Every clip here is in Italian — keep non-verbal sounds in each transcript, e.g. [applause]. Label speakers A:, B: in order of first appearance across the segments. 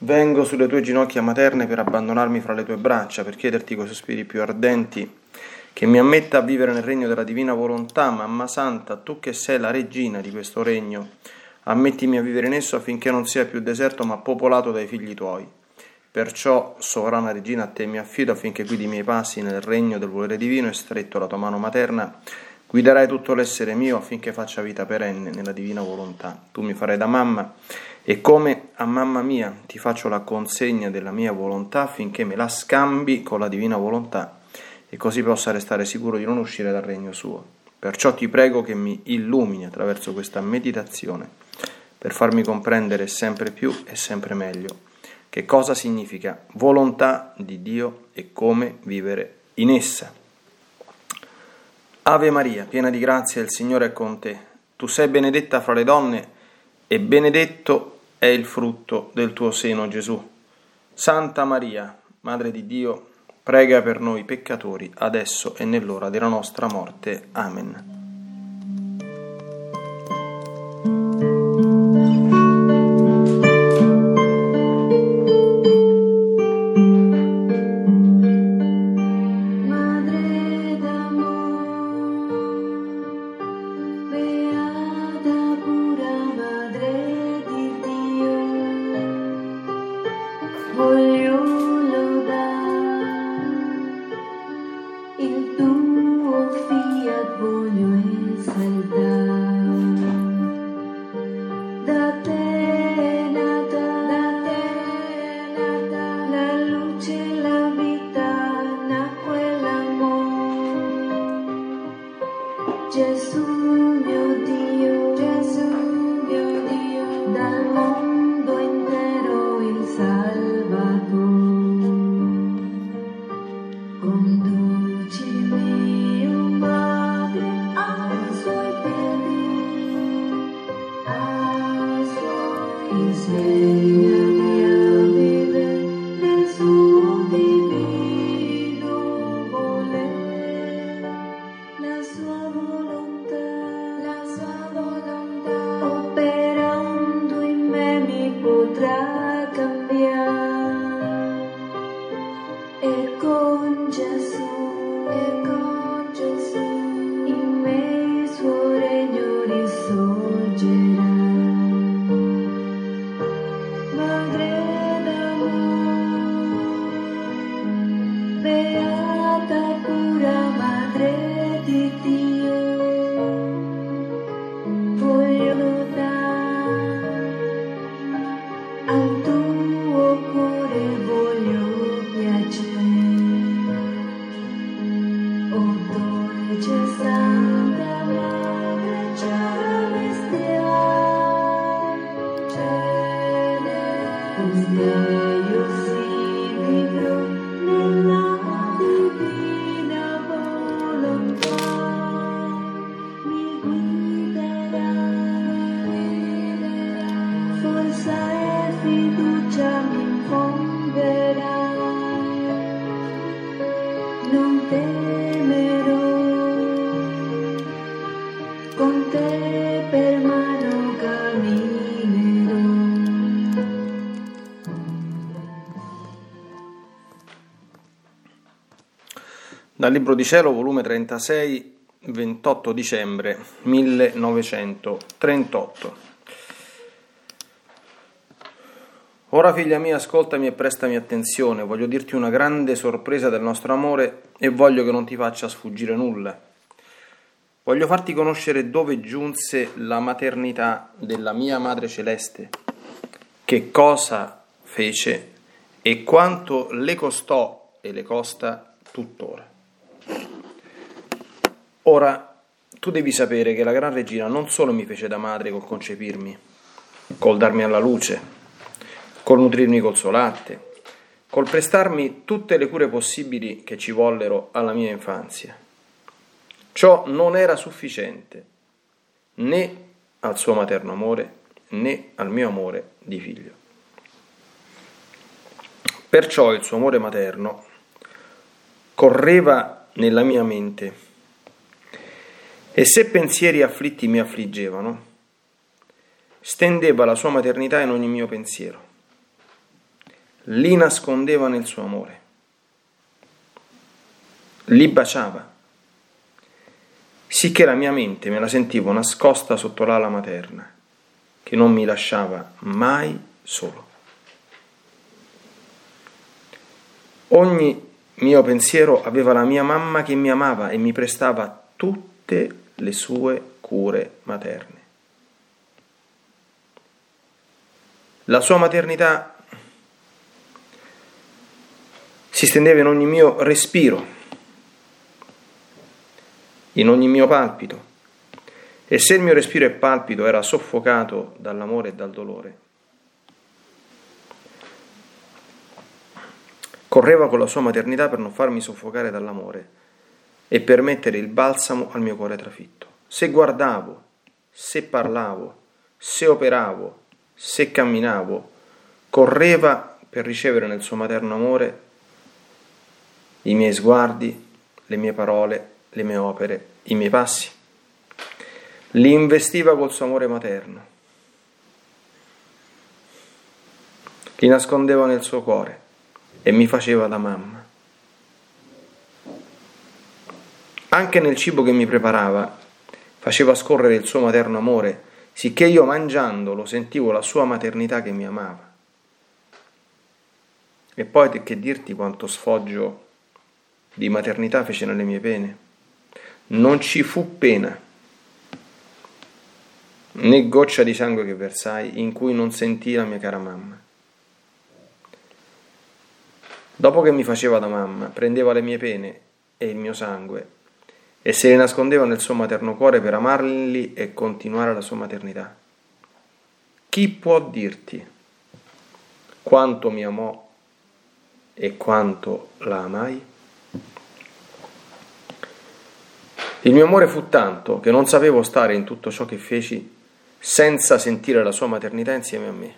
A: Vengo sulle tue ginocchia materne per abbandonarmi fra le tue braccia, per chiederti coi sospiri più ardenti che mi ammetta a vivere nel regno della divina volontà, Mamma Santa, tu che sei la regina di questo regno, ammettimi a vivere in esso affinché non sia più deserto ma popolato dai figli tuoi. Perciò, sovrana regina, a te mi affido affinché guidi i miei passi nel regno del volere divino e stretto la tua mano materna, guiderai tutto l'essere mio affinché faccia vita perenne nella divina volontà. Tu mi farai da mamma e come a mamma mia ti faccio la consegna della mia volontà affinché me la scambi con la divina volontà e così possa restare sicuro di non uscire dal regno suo. Perciò ti prego che mi illumini attraverso questa meditazione per farmi comprendere sempre più e sempre meglio che cosa significa volontà di Dio e come vivere in essa. Ave Maria, piena di grazia, il Signore è con te. Tu sei benedetta fra le donne e benedetto è il frutto del tuo seno, Gesù. Santa Maria, Madre di Dio, prega per noi peccatori, adesso e nell'ora della nostra morte. Amen. Dal Libro di Cielo, volume 36, 28 dicembre 1938. Ora figlia mia, ascoltami e prestami attenzione, voglio dirti una grande sorpresa del nostro amore e voglio che non ti faccia sfuggire nulla. Voglio farti conoscere dove giunse la maternità della mia Madre Celeste, che cosa fece e quanto le costò e le costa tuttora. Ora, tu devi sapere che la Gran Regina non solo mi fece da madre col concepirmi, col darmi alla luce, col nutrirmi col suo latte, col prestarmi tutte le cure possibili che ci vollero alla mia infanzia. Ciò non era sufficiente né al suo materno amore né al mio amore di figlio. Perciò il suo amore materno correva nella mia mente e se pensieri afflitti mi affliggevano, stendeva la sua maternità in ogni mio pensiero, li nascondeva nel suo amore, li baciava, sicché la mia mente me la sentivo nascosta sotto l'ala materna, che non mi lasciava mai solo. Ogni mio pensiero aveva la mia mamma che mi amava e mi prestava tutte le sue cure materne. La sua maternità si stendeva in ogni mio respiro, in ogni mio palpito, e se il mio respiro e palpito era soffocato dall'amore e dal dolore, correva con la sua maternità per non farmi soffocare dall'amore e per mettere il balsamo al mio cuore trafitto. Se guardavo, se parlavo, se operavo, se camminavo, correva per ricevere nel suo materno amore i miei sguardi, le mie parole, le mie opere, i miei passi. Li investiva col suo amore materno, li nascondeva nel suo cuore e mi faceva da mamma. Anche nel cibo che mi preparava faceva scorrere il suo materno amore sicché io mangiandolo sentivo la sua maternità che mi amava. E poi che dirti quanto sfoggio di maternità fece nelle mie pene. Non ci fu pena, né goccia di sangue che versai in cui non sentii la mia cara mamma. Dopo che mi faceva da mamma, prendeva le mie pene e il mio sangue e se li nascondeva nel suo materno cuore per amarli e continuare la sua maternità. Chi può dirti quanto mi amò e quanto la amai? Il mio amore fu tanto che non sapevo stare in tutto ciò che feci senza sentire la sua maternità insieme a me.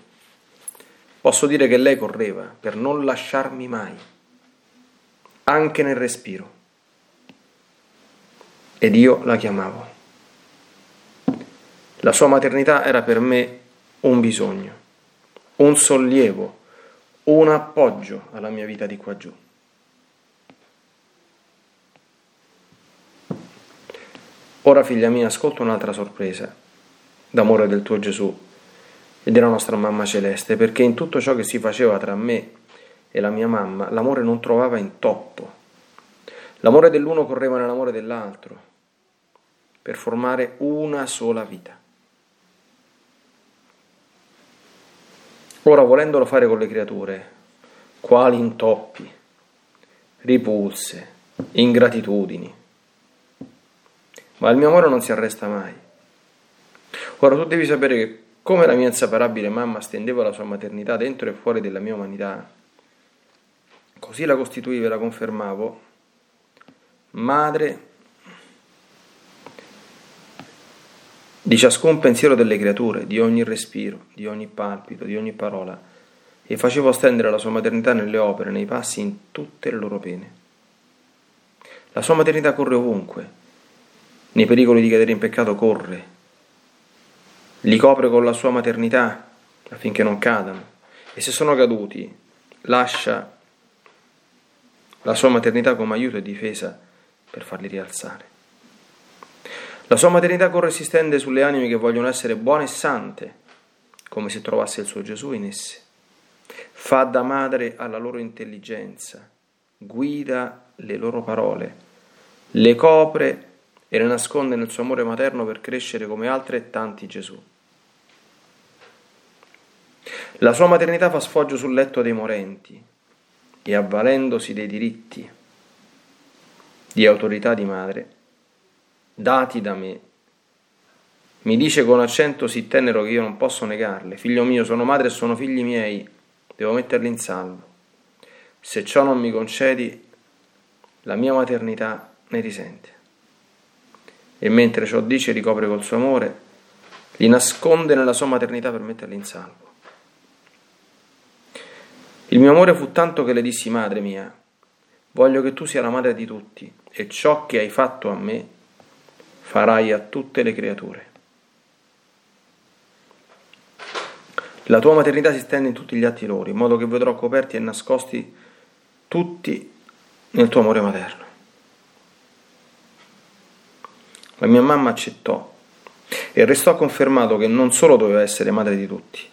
A: Posso dire che lei correva per non lasciarmi mai, anche nel respiro ed io la chiamavo. La sua maternità era per me un bisogno, un sollievo, un appoggio alla mia vita di qua giù. Ora, figlia mia, ascolta un'altra sorpresa d'amore del tuo Gesù e della nostra mamma celeste, perché in tutto ciò che si faceva tra me e la mia mamma, l'amore non trovava intoppo. L'amore dell'uno correva nell'amore dell'altro per formare una sola vita. Ora, volendolo fare con le creature, quali intoppi, ripulse, ingratitudini. Ma il mio amore non si arresta mai. Ora tu devi sapere che come la mia inseparabile mamma stendeva la sua maternità dentro e fuori della mia umanità, così la costituivo e la confermavo, madre di ciascun pensiero delle creature, di ogni respiro, di ogni palpito, di ogni parola, e facevo stendere la sua maternità nelle opere, nei passi, in tutte le loro pene. La sua maternità corre ovunque, nei pericoli di cadere in peccato corre, li copre con la sua maternità affinché non cadano, e se sono caduti, lascia la sua maternità come aiuto e difesa per farli rialzare. La sua maternità corre e si stende sulle anime che vogliono essere buone e sante, come se trovasse il suo Gesù in esse. Fa da madre alla loro intelligenza, guida le loro parole, le copre e le nasconde nel suo amore materno per crescere come altrettanti Gesù. La sua maternità fa sfoggio sul letto dei morenti e avvalendosi dei diritti di autorità di madre, dati da me. Mi dice con accento sì tenero che io non posso negarle. Figlio mio, sono madre e sono figli miei, devo metterli in salvo. se ciò non mi concedi, la mia maternità ne risente. E mentre ciò dice ricopre col suo amore, li nasconde nella sua maternità per metterli in salvo. Il mio amore fu tanto che le dissi, madre mia, voglio che tu sia la madre di tutti, e ciò che hai fatto a me farai a tutte le creature. La tua maternità si stende in tutti gli atti loro, in modo che vedrò coperti e nascosti tutti nel tuo amore materno. La mia mamma accettò e restò confermato che non solo doveva essere madre di tutti,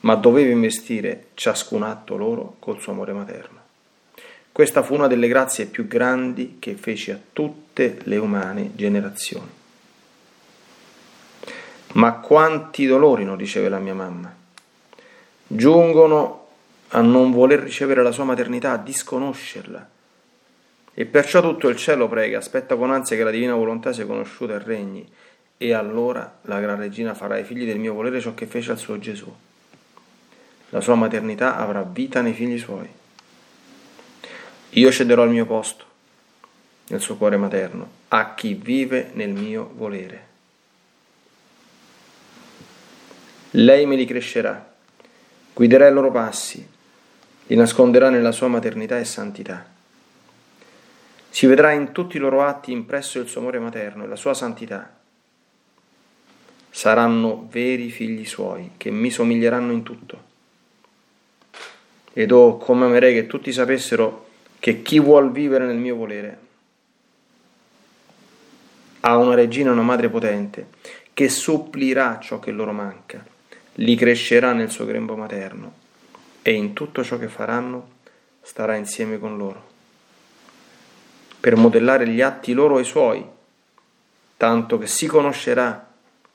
A: ma doveva investire ciascun atto loro col suo amore materno. Questa fu una delle grazie più grandi che feci a tutte le umane generazioni. Ma quanti dolori non riceve la mia mamma? Giungono a non voler ricevere la sua maternità, a disconoscerla. E perciò tutto il cielo prega, aspetta con ansia che la divina volontà sia conosciuta e regni, e allora la gran regina farà ai figli del mio volere ciò che fece al suo Gesù. La sua maternità avrà vita nei figli suoi. Io cederò il mio posto nel suo cuore materno a chi vive nel mio volere. Lei me li crescerà, guiderà i loro passi, li nasconderà nella sua maternità e santità. Si vedrà in tutti i loro atti impresso il suo amore materno e la sua santità saranno veri figli suoi, che mi somiglieranno in tutto. Ed oh, come amerei che tutti sapessero che chi vuol vivere nel mio volere ha una regina e una madre potente, che supplirà ciò che loro manca, li crescerà nel suo grembo materno e in tutto ciò che faranno starà insieme con loro, per modellare gli atti loro e suoi, tanto che si conoscerà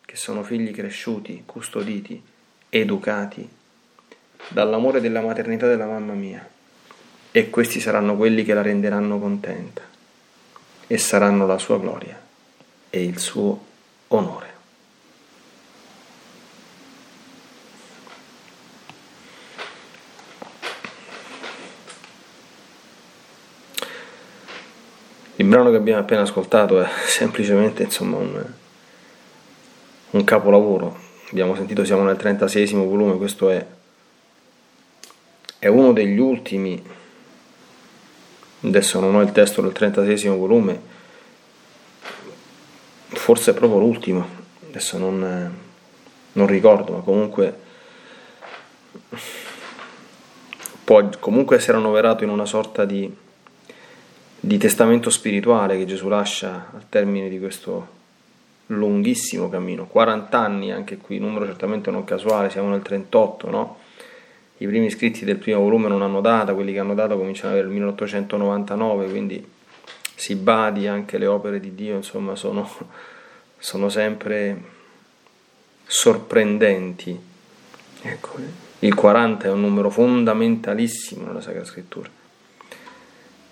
A: che sono figli cresciuti, custoditi, educati dall'amore della maternità della mamma mia. E questi saranno quelli che la renderanno contenta e saranno la sua gloria e il suo onore. Il brano che abbiamo appena ascoltato è [laughs] semplicemente insomma un, un capolavoro. Abbiamo sentito siamo nel 36 volume, questo è, è uno degli ultimi, adesso non ho il testo del 36 volume, forse proprio l'ultimo, adesso non, non ricordo, ma comunque può comunque essere annoverato in una sorta di, di testamento spirituale che Gesù lascia al termine di questo lunghissimo cammino, 40 anni anche qui, numero certamente non casuale, siamo nel 38, no? I primi iscritti del primo volume non hanno data, quelli che hanno data cominciano il 1899, quindi si badi anche le opere di Dio, insomma, sono, sono sempre sorprendenti. Ecco, il 40 è un numero fondamentalissimo nella Sacra Scrittura,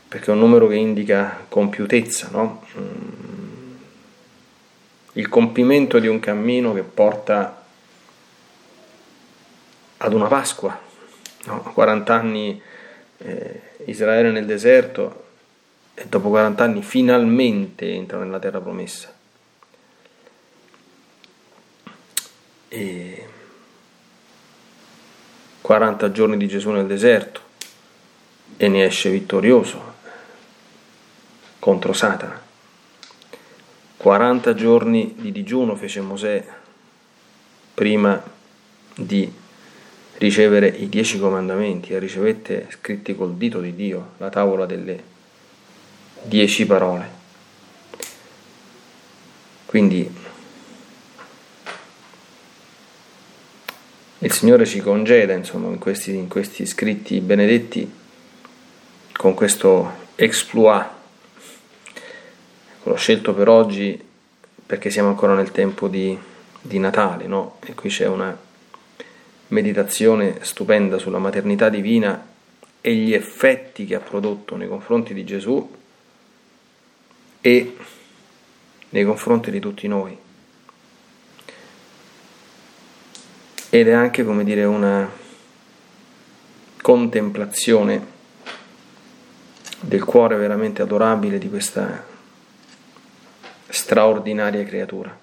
A: perché è un numero che indica compiutezza, no? Mm, il compimento di un cammino che porta ad una Pasqua, no? 40 anni eh, Israele nel deserto e dopo 40 anni finalmente entra nella terra promessa. E 40 giorni di Gesù nel deserto e ne esce vittorioso contro Satana. 40 giorni di digiuno fece Mosè prima di ricevere i dieci comandamenti e ricevette scritti col dito di Dio la tavola delle dieci parole. Quindi il Signore ci congeda, insomma, in questi, in questi scritti benedetti con questo exploit l'ho scelto per oggi perché siamo ancora nel tempo di, di Natale, no? E qui c'è una meditazione stupenda sulla maternità divina e gli effetti che ha prodotto nei confronti di Gesù e nei confronti di tutti noi. Ed è anche, come dire, una contemplazione del cuore veramente adorabile di questa straordinaria creatura.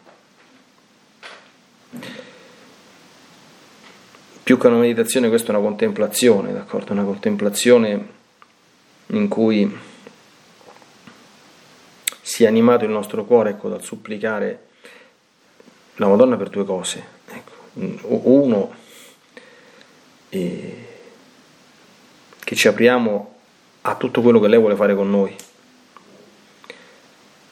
A: Più che una meditazione, questa è una contemplazione, d'accordo? Una contemplazione in cui sia animato il nostro cuore ecco, dal supplicare la Madonna per due cose. Uno, eh, che ci apriamo a tutto quello che lei vuole fare con noi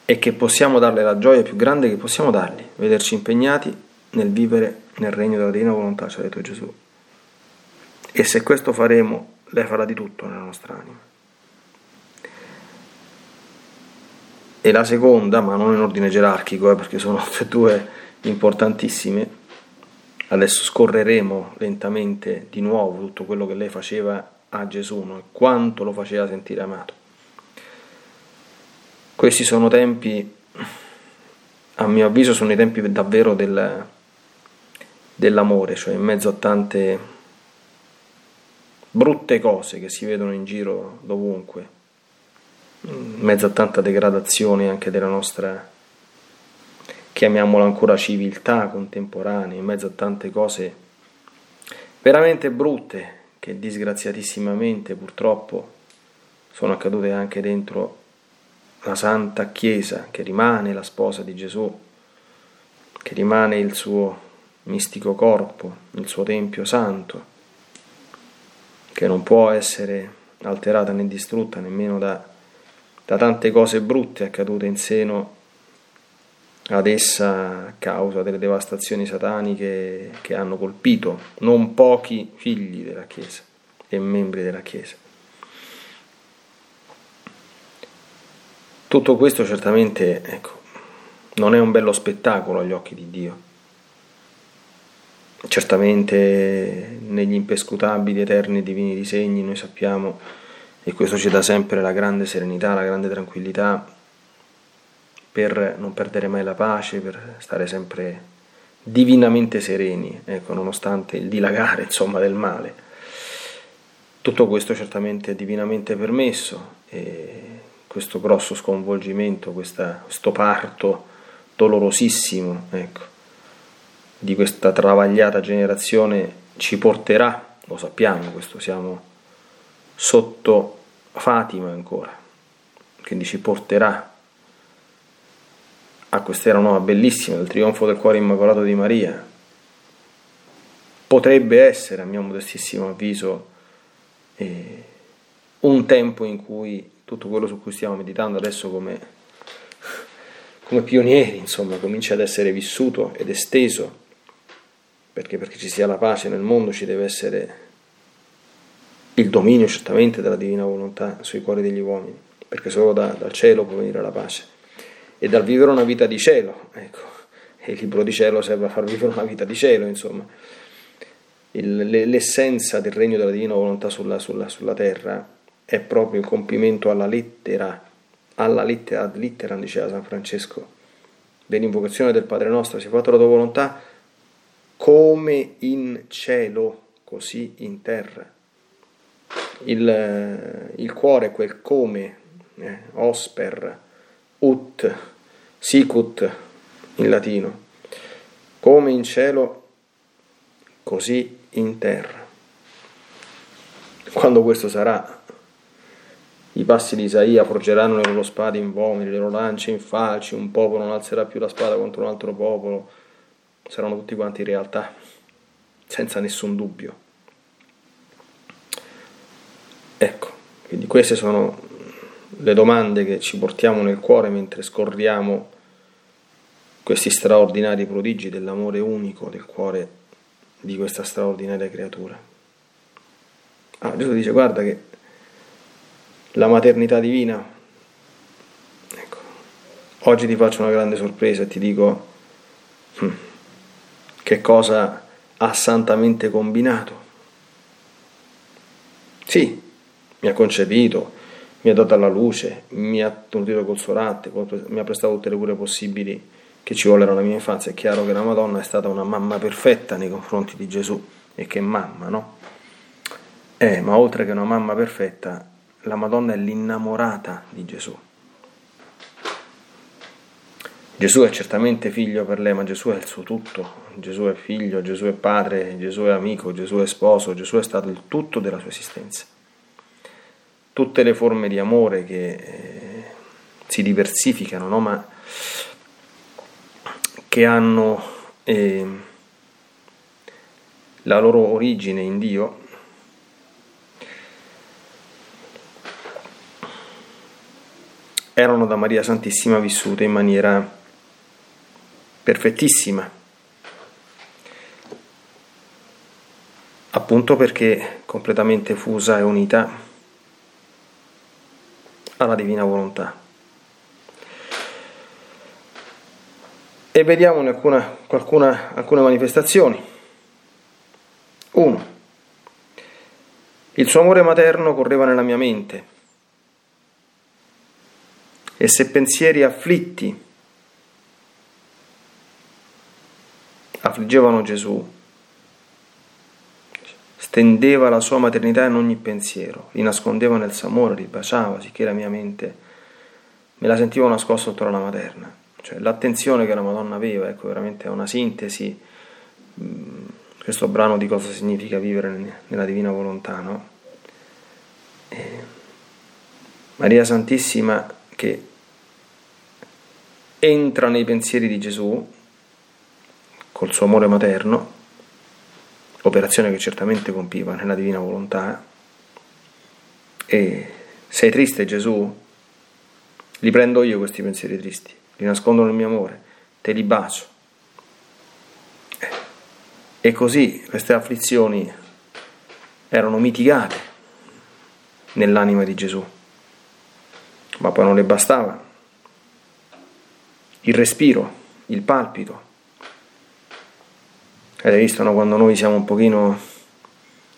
A: e che possiamo darle la gioia più grande che possiamo dargli, vederci impegnati nel vivere nel regno della divina volontà, ci ha detto Gesù. E se questo faremo, lei farà di tutto nella nostra anima. E la seconda, ma non in ordine gerarchico, eh, perché sono tutte [laughs] e due importantissime, adesso scorreremo lentamente di nuovo tutto quello che lei faceva a Gesù no? e quanto lo faceva sentire amato. Questi sono tempi, a mio avviso, sono i tempi davvero del, dell'amore, cioè in mezzo a tante brutte cose che si vedono in giro dovunque in mezzo a tanta degradazione anche della nostra, chiamiamola ancora civiltà contemporanea, in mezzo a tante cose veramente brutte che disgraziatissimamente purtroppo sono accadute anche dentro la Santa Chiesa, che rimane la sposa di Gesù, che rimane il suo mistico corpo, il suo Tempio Santo, che non può essere alterata né distrutta nemmeno da da tante cose brutte accadute in seno ad essa a causa delle devastazioni sataniche che hanno colpito non pochi figli della Chiesa e membri della Chiesa. Tutto questo certamente ecco, non è un bello spettacolo agli occhi di Dio. Certamente negli impescutabili eterni divini disegni noi sappiamo e questo ci dà sempre la grande serenità, la grande tranquillità per non perdere mai la pace, per stare sempre divinamente sereni, ecco, nonostante il dilagare insomma, del male. Tutto questo certamente è divinamente permesso e questo grosso sconvolgimento, questa, questo parto dolorosissimo ecco, di questa travagliata generazione ci porterà, lo sappiamo, questo siamo sotto Fatima ancora, quindi ci porterà a quest'era nuova bellissima, il trionfo del cuore immacolato di Maria. Potrebbe essere, a mio modestissimo avviso, eh, un tempo in cui tutto quello su cui stiamo meditando adesso come, come pionieri, insomma, comincia ad essere vissuto ed esteso, perché perché ci sia la pace nel mondo ci deve essere il dominio certamente della divina volontà sui cuori degli uomini, perché solo da, dal cielo può venire la pace e dal vivere una vita di cielo, ecco, il libro di cielo serve a far vivere una vita di cielo, insomma. Il, l'essenza del regno della divina volontà sulla, sulla, sulla, terra è proprio il compimento alla lettera, alla lettera, ad litteram, diceva San Francesco, dell'invocazione del Padre nostro, sia fatta la tua volontà come in cielo, così in terra. Il, il cuore, quel come, eh, osper, ut, sicut in latino, come in cielo, così in terra. Quando questo sarà, i passi di Isaia forgeranno le loro spade in vomiti, le loro lance in falci, un popolo non alzerà più la spada contro un altro popolo, saranno tutti quanti realtà, senza nessun dubbio. Ecco, quindi queste sono le domande che ci portiamo nel cuore mentre scorriamo questi straordinari prodigi dell'amore unico del cuore di questa straordinaria creatura. Ah, Gesù dice guarda che la maternità divina, ecco, oggi ti faccio una grande sorpresa e ti dico hm, che cosa ha santamente combinato. Sì, mi ha concepito, mi ha dato la luce, mi ha nutrito col suo latte, mi ha prestato tutte le cure possibili che ci vollero nella mia infanzia. È chiaro che la Madonna è stata una mamma perfetta nei confronti di Gesù e che mamma, no? Eh, ma oltre che una mamma perfetta, la Madonna è l'innamorata di Gesù. Gesù è certamente figlio per lei, ma Gesù è il suo tutto. Gesù è figlio, Gesù è padre, Gesù è amico, Gesù è sposo, Gesù è stato il tutto della sua esistenza. Tutte le forme di amore che eh, si diversificano, no? ma che hanno eh, la loro origine in Dio, erano da Maria Santissima vissute in maniera perfettissima, appunto perché completamente fusa e unita alla divina volontà. E vediamone alcuna, qualcuna, alcune manifestazioni. Uno, il suo amore materno correva nella mia mente e se pensieri afflitti affliggevano Gesù, stendeva la sua maternità in ogni pensiero, li nascondeva nel samore, li baciava, sicché la mia mente me la sentivo nascosta sotto la materna. Cioè, l'attenzione che la Madonna aveva, ecco, veramente è una sintesi, mm, questo brano di cosa significa vivere nella divina volontà, no? Maria Santissima che entra nei pensieri di Gesù, col suo amore materno, operazione che certamente compiva nella divina volontà, e sei triste Gesù? Li prendo io questi pensieri tristi, li nascondo nel mio amore, te li bacio. E così queste afflizioni erano mitigate nell'anima di Gesù, ma poi non le bastava. Il respiro, il palpito, Avete visto no? quando noi siamo un pochino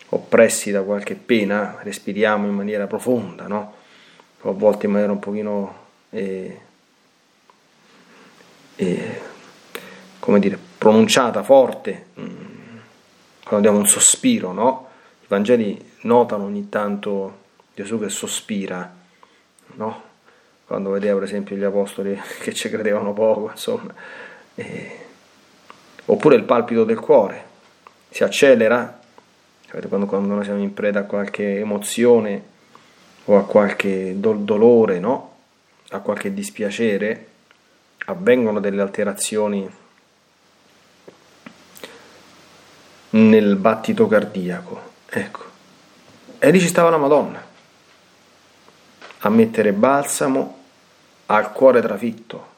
A: oppressi da qualche pena, respiriamo in maniera profonda, no? a volte in maniera un pochino, eh, eh, come dire, pronunciata, forte, mm, quando diamo un sospiro, no? I Vangeli notano ogni tanto Gesù che sospira, no? Quando vedeva per esempio gli apostoli [laughs] che ci credevano poco, insomma. Eh, oppure il palpito del cuore si accelera, quando, quando noi siamo in preda a qualche emozione o a qualche do- dolore, no? a qualche dispiacere, avvengono delle alterazioni nel battito cardiaco. Ecco. E lì ci stava la Madonna a mettere balsamo al cuore trafitto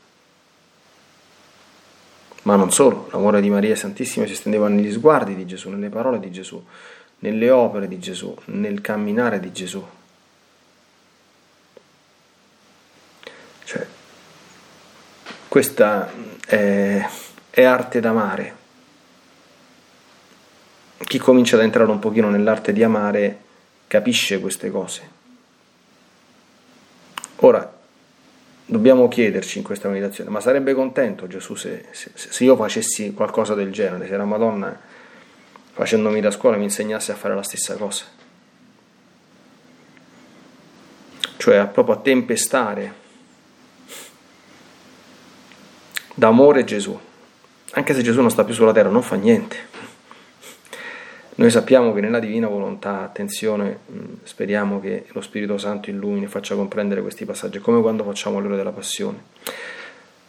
A: ma non solo, l'amore di Maria Santissima si estendeva negli sguardi di Gesù, nelle parole di Gesù, nelle opere di Gesù, nel camminare di Gesù. Cioè, questa è, è arte d'amare. Chi comincia ad entrare un pochino nell'arte di amare capisce queste cose. Ora, dobbiamo chiederci in questa meditazione, ma sarebbe contento Gesù se, se, se, io facessi qualcosa del genere, se la Madonna facendomi da scuola mi insegnasse a fare la stessa cosa? Cioè proprio a tempestare d'amore Gesù, anche se Gesù non sta più sulla terra, non fa niente. Noi sappiamo che nella divina volontà, attenzione, speriamo che lo Spirito Santo illumini e faccia comprendere questi passaggi, come quando facciamo l'ora della passione.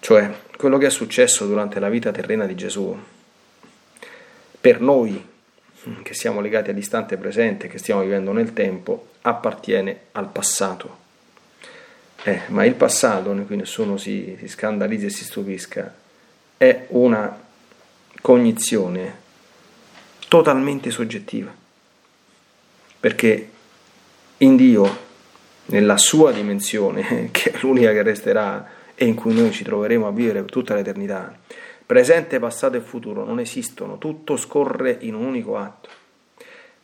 A: Cioè, quello che è successo durante la vita terrena di Gesù, per noi che siamo legati all'istante presente, che stiamo vivendo nel tempo, appartiene al passato. Eh, ma il passato, in cui nessuno si, si scandalizza e si stupisca, è una cognizione totalmente soggettiva, perché in Dio, nella sua dimensione, [laughs] che è l'unica che resterà e in cui noi ci troveremo a vivere tutta l'eternità, presente, passato e futuro non esistono, tutto scorre in un unico atto.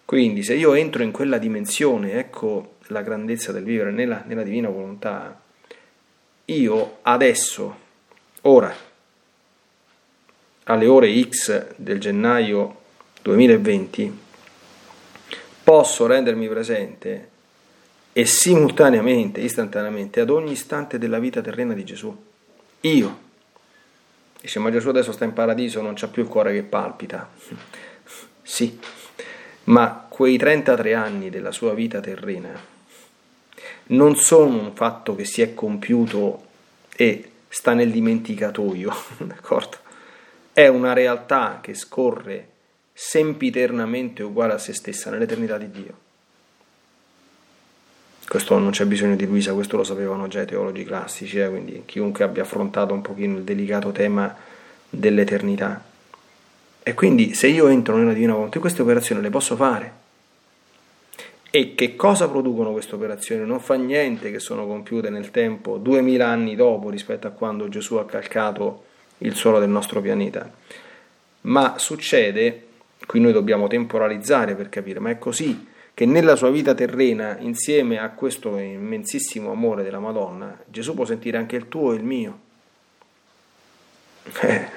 A: Quindi se io entro in quella dimensione, ecco la grandezza del vivere nella, nella divina volontà, io adesso, ora, alle ore X del gennaio 2020 posso rendermi presente e simultaneamente, istantaneamente, ad ogni istante della vita terrena di Gesù. Io. Dice, ma Gesù adesso sta in paradiso, non c'ha più il cuore che palpita. [laughs] sì, ma quei 33 anni della sua vita terrena non sono un fatto che si è compiuto e sta nel dimenticatoio, [laughs] d'accordo? È una realtà che scorre sempiternamente uguale a se stessa nell'eternità di Dio. Questo non c'è bisogno di Luisa, questo lo sapevano già i teologi classici, eh? quindi chiunque abbia affrontato un pochino il delicato tema dell'eternità. E quindi se io entro nella Divina Volontà, queste operazioni le posso fare. E che cosa producono queste operazioni? Non fa niente che sono compiute nel tempo, duemila anni dopo rispetto a quando Gesù ha calcato il suolo del nostro pianeta. Ma succede, qui noi dobbiamo temporalizzare per capire, ma è così che nella sua vita terrena, insieme a questo immensissimo amore della Madonna, Gesù può sentire anche il tuo e il mio. Eh.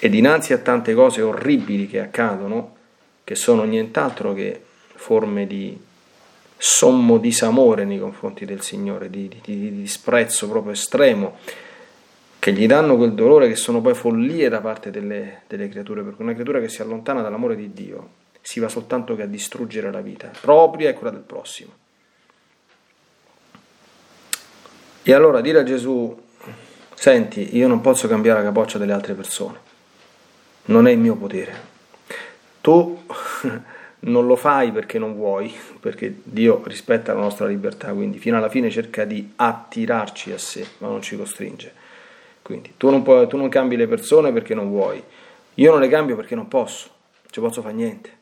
A: E dinanzi a tante cose orribili che accadono, che sono nient'altro che forme di sommo disamore nei confronti del Signore, di, di, di disprezzo proprio estremo, che gli danno quel dolore che sono poi follie da parte delle, delle creature, perché una creatura che si allontana dall'amore di Dio si va soltanto che a distruggere la vita propria e quella del prossimo. E allora dire a Gesù, senti, io non posso cambiare la capoccia delle altre persone, non è il mio potere. Tu [laughs] non lo fai perché non vuoi, perché Dio rispetta la nostra libertà, quindi fino alla fine cerca di attirarci a sé, ma non ci costringe. Quindi tu non, puoi, tu non cambi le persone perché non vuoi, io non le cambio perché non posso, non ci posso fare niente.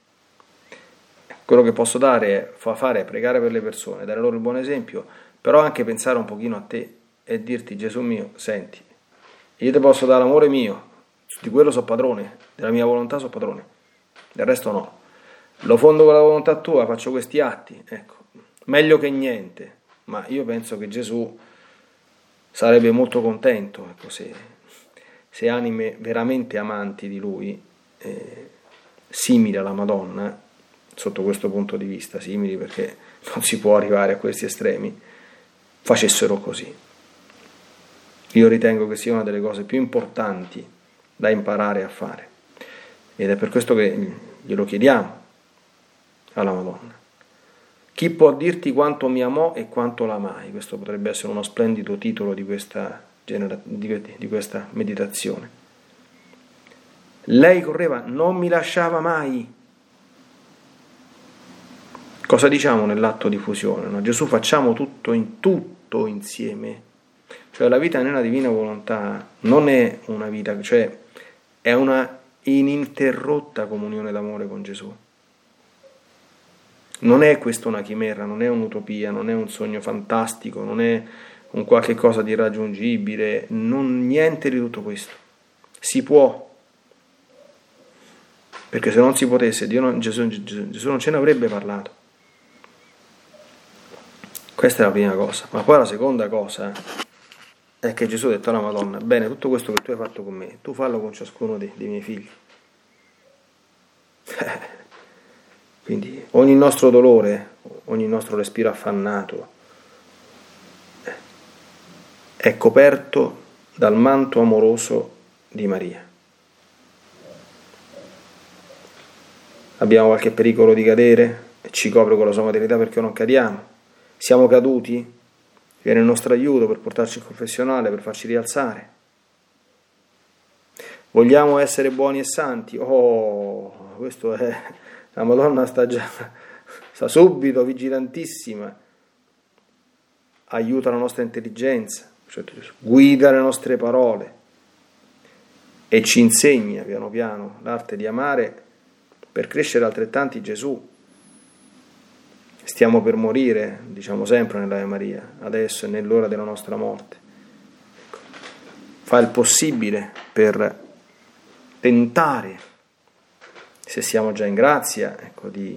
A: Quello che posso dare, fa fare, è pregare per le persone, dare loro il buon esempio, però anche pensare un pochino a te e dirti Gesù mio, senti, io ti posso dare l'amore mio, di quello so padrone, della mia volontà so padrone, del resto no. Lo fondo con la volontà tua, faccio questi atti, ecco, meglio che niente, ma io penso che Gesù sarebbe molto contento ecco, se, se, anime veramente amanti di lui, eh, simili alla Madonna, sotto questo punto di vista, simili perché non si può arrivare a questi estremi, facessero così. Io ritengo che sia una delle cose più importanti da imparare a fare ed è per questo che glielo chiediamo alla Madonna. Chi può dirti quanto mi amò e quanto l'amai? Questo potrebbe essere uno splendido titolo di questa, genera- di questa meditazione. Lei correva, non mi lasciava mai, Cosa diciamo nell'atto di fusione? No? Gesù facciamo tutto in tutto insieme. Cioè la vita nella divina volontà non è una vita, cioè è una ininterrotta comunione d'amore con Gesù. Non è questa una chimera, non è un'utopia, non è un sogno fantastico, non è un qualche cosa di irraggiungibile, non niente di tutto questo. Si può, perché se non si potesse, non, Gesù, Gesù non ce ne avrebbe parlato. Questa è la prima cosa. Ma poi la seconda cosa è che Gesù ha detto alla Madonna, bene, tutto questo che tu hai fatto con me, tu fallo con ciascuno dei, dei miei figli. [laughs] Quindi ogni nostro dolore, ogni nostro respiro affannato è coperto dal manto amoroso di Maria. Abbiamo qualche pericolo di cadere e ci copre con la sua maternità perché non cadiamo siamo caduti, viene il nostro aiuto per portarci in confessionale, per farci rialzare. Vogliamo essere buoni e santi? Oh, questo è... La Madonna sta già, [laughs] sta subito, vigilantissima. Aiuta la nostra intelligenza, cioè guida le nostre parole e ci insegna piano piano l'arte di amare per crescere altrettanti Gesù stiamo per morire, diciamo sempre nell'Ave Maria, adesso è nell'ora della nostra morte. Ecco. Fa il possibile per tentare, se siamo già in grazia, ecco, di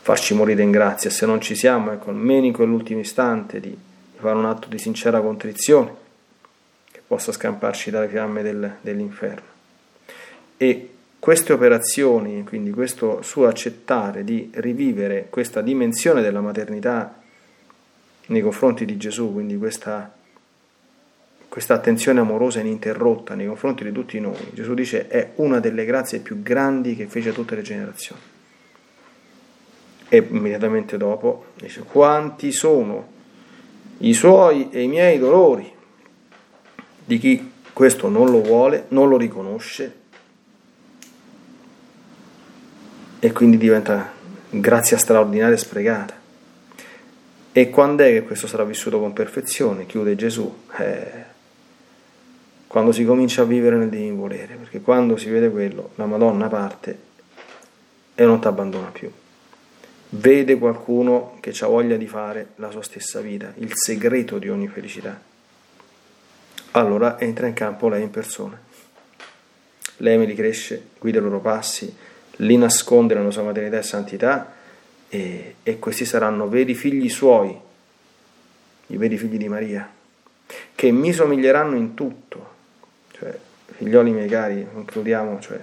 A: farci morire in grazia, se non ci siamo, ecco, almeno in quell'ultimo istante di, fare un atto di sincera contrizione che possa scamparci dalle fiamme del, dell'inferno. E queste operazioni, quindi questo suo accettare di rivivere questa dimensione della maternità nei confronti di Gesù, quindi questa, questa attenzione amorosa ininterrotta nei confronti di tutti noi, Gesù dice è una delle grazie più grandi che fece a tutte le generazioni. E immediatamente dopo dice quanti sono i suoi e i miei dolori di chi questo non lo vuole, non lo riconosce e quindi diventa grazia straordinaria e sprecata. E quando è che questo sarà vissuto con perfezione? Chiude Gesù. Eh, quando si comincia a vivere nel divino volere, perché quando si vede quello, la Madonna parte e non ti abbandona più. Vede qualcuno che ha voglia di fare la sua stessa vita, il segreto di ogni felicità. Allora entra in campo lei in persona. Lei me li cresce, guida i loro passi, li nasconde nella sua maternità e santità e, e questi saranno veri figli suoi, i veri figli di Maria, che mi somiglieranno in tutto. Cioè, figlioli miei cari, concludiamo, cioè,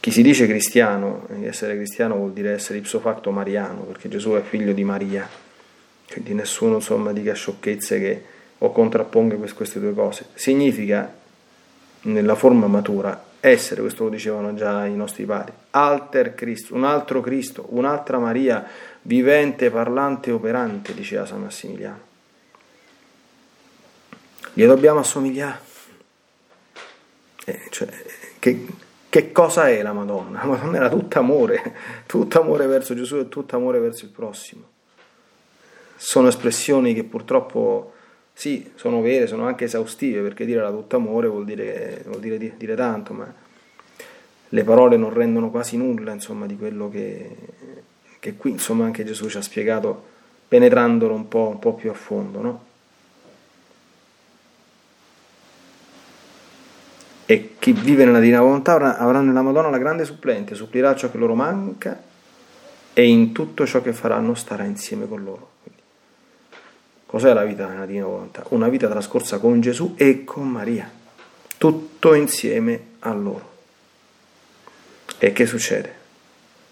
A: chi si dice cristiano, essere cristiano vuol dire essere ipso facto mariano, perché Gesù è figlio di Maria, quindi nessuno insomma dica sciocchezze che o contrapponga queste due cose. Significa, nella forma matura, essere, questo lo dicevano già i nostri padri, alter Cristo, un altro Cristo, un'altra Maria vivente, parlante, operante, diceva San Massimiliano. Gli dobbiamo assomigliare. Eh, cioè, che, che cosa è la Madonna? La Madonna era tutto amore, [laughs] tutto amore verso Gesù e tutto amore verso il prossimo. Sono espressioni che purtroppo sì, sono vere, sono anche esaustive, perché dire la tutto amore vuol dire, vuol dire, dire tanto, ma le parole non rendono quasi nulla insomma, di quello che, che, qui insomma, anche Gesù ci ha spiegato, penetrandolo un po', un po più a fondo. No? E chi vive nella divina volontà avrà nella Madonna la grande supplente, supplirà ciò che loro manca e in tutto ciò che faranno starà insieme con loro. Cos'è la vita nella divina volontà? Una vita trascorsa con Gesù e con Maria, tutto insieme a loro. E che succede?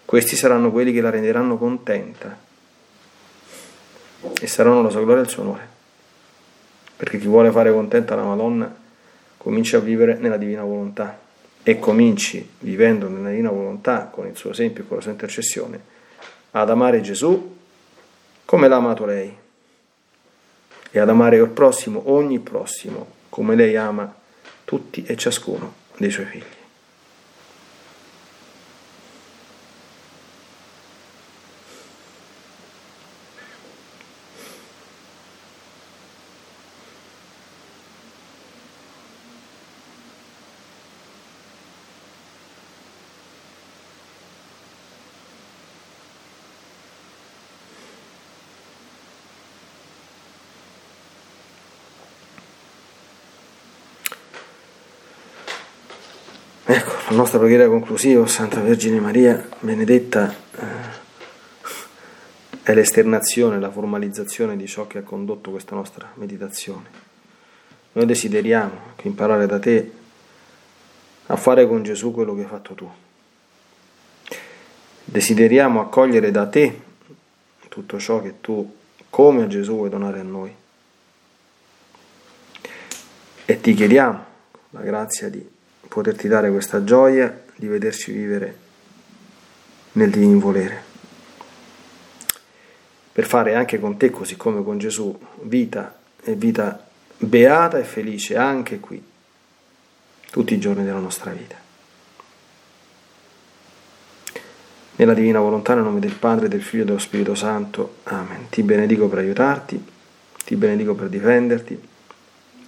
A: Questi saranno quelli che la renderanno contenta e saranno la sua gloria e il suo onore. Perché chi vuole fare contenta la Madonna comincia a vivere nella divina volontà e cominci, vivendo nella divina volontà, con il suo esempio e con la sua intercessione, ad amare Gesù come l'ha amato lei e ad amare il prossimo, ogni prossimo, come lei ama tutti e ciascuno dei suoi figli. Ecco, la nostra preghiera conclusiva, Santa Vergine Maria, benedetta, eh, è l'esternazione, la formalizzazione di ciò che ha condotto questa nostra meditazione. Noi desideriamo imparare da te a fare con Gesù quello che hai fatto tu. Desideriamo accogliere da te tutto ciò che tu, come a Gesù, vuoi donare a noi. E ti chiediamo la grazia di poterti dare questa gioia di vederci vivere nel divino volere. Per fare anche con te, così come con Gesù, vita e vita beata e felice anche qui, tutti i giorni della nostra vita. Nella divina volontà, nel nome del Padre, del Figlio e dello Spirito Santo. Amen. Ti benedico per aiutarti, ti benedico per difenderti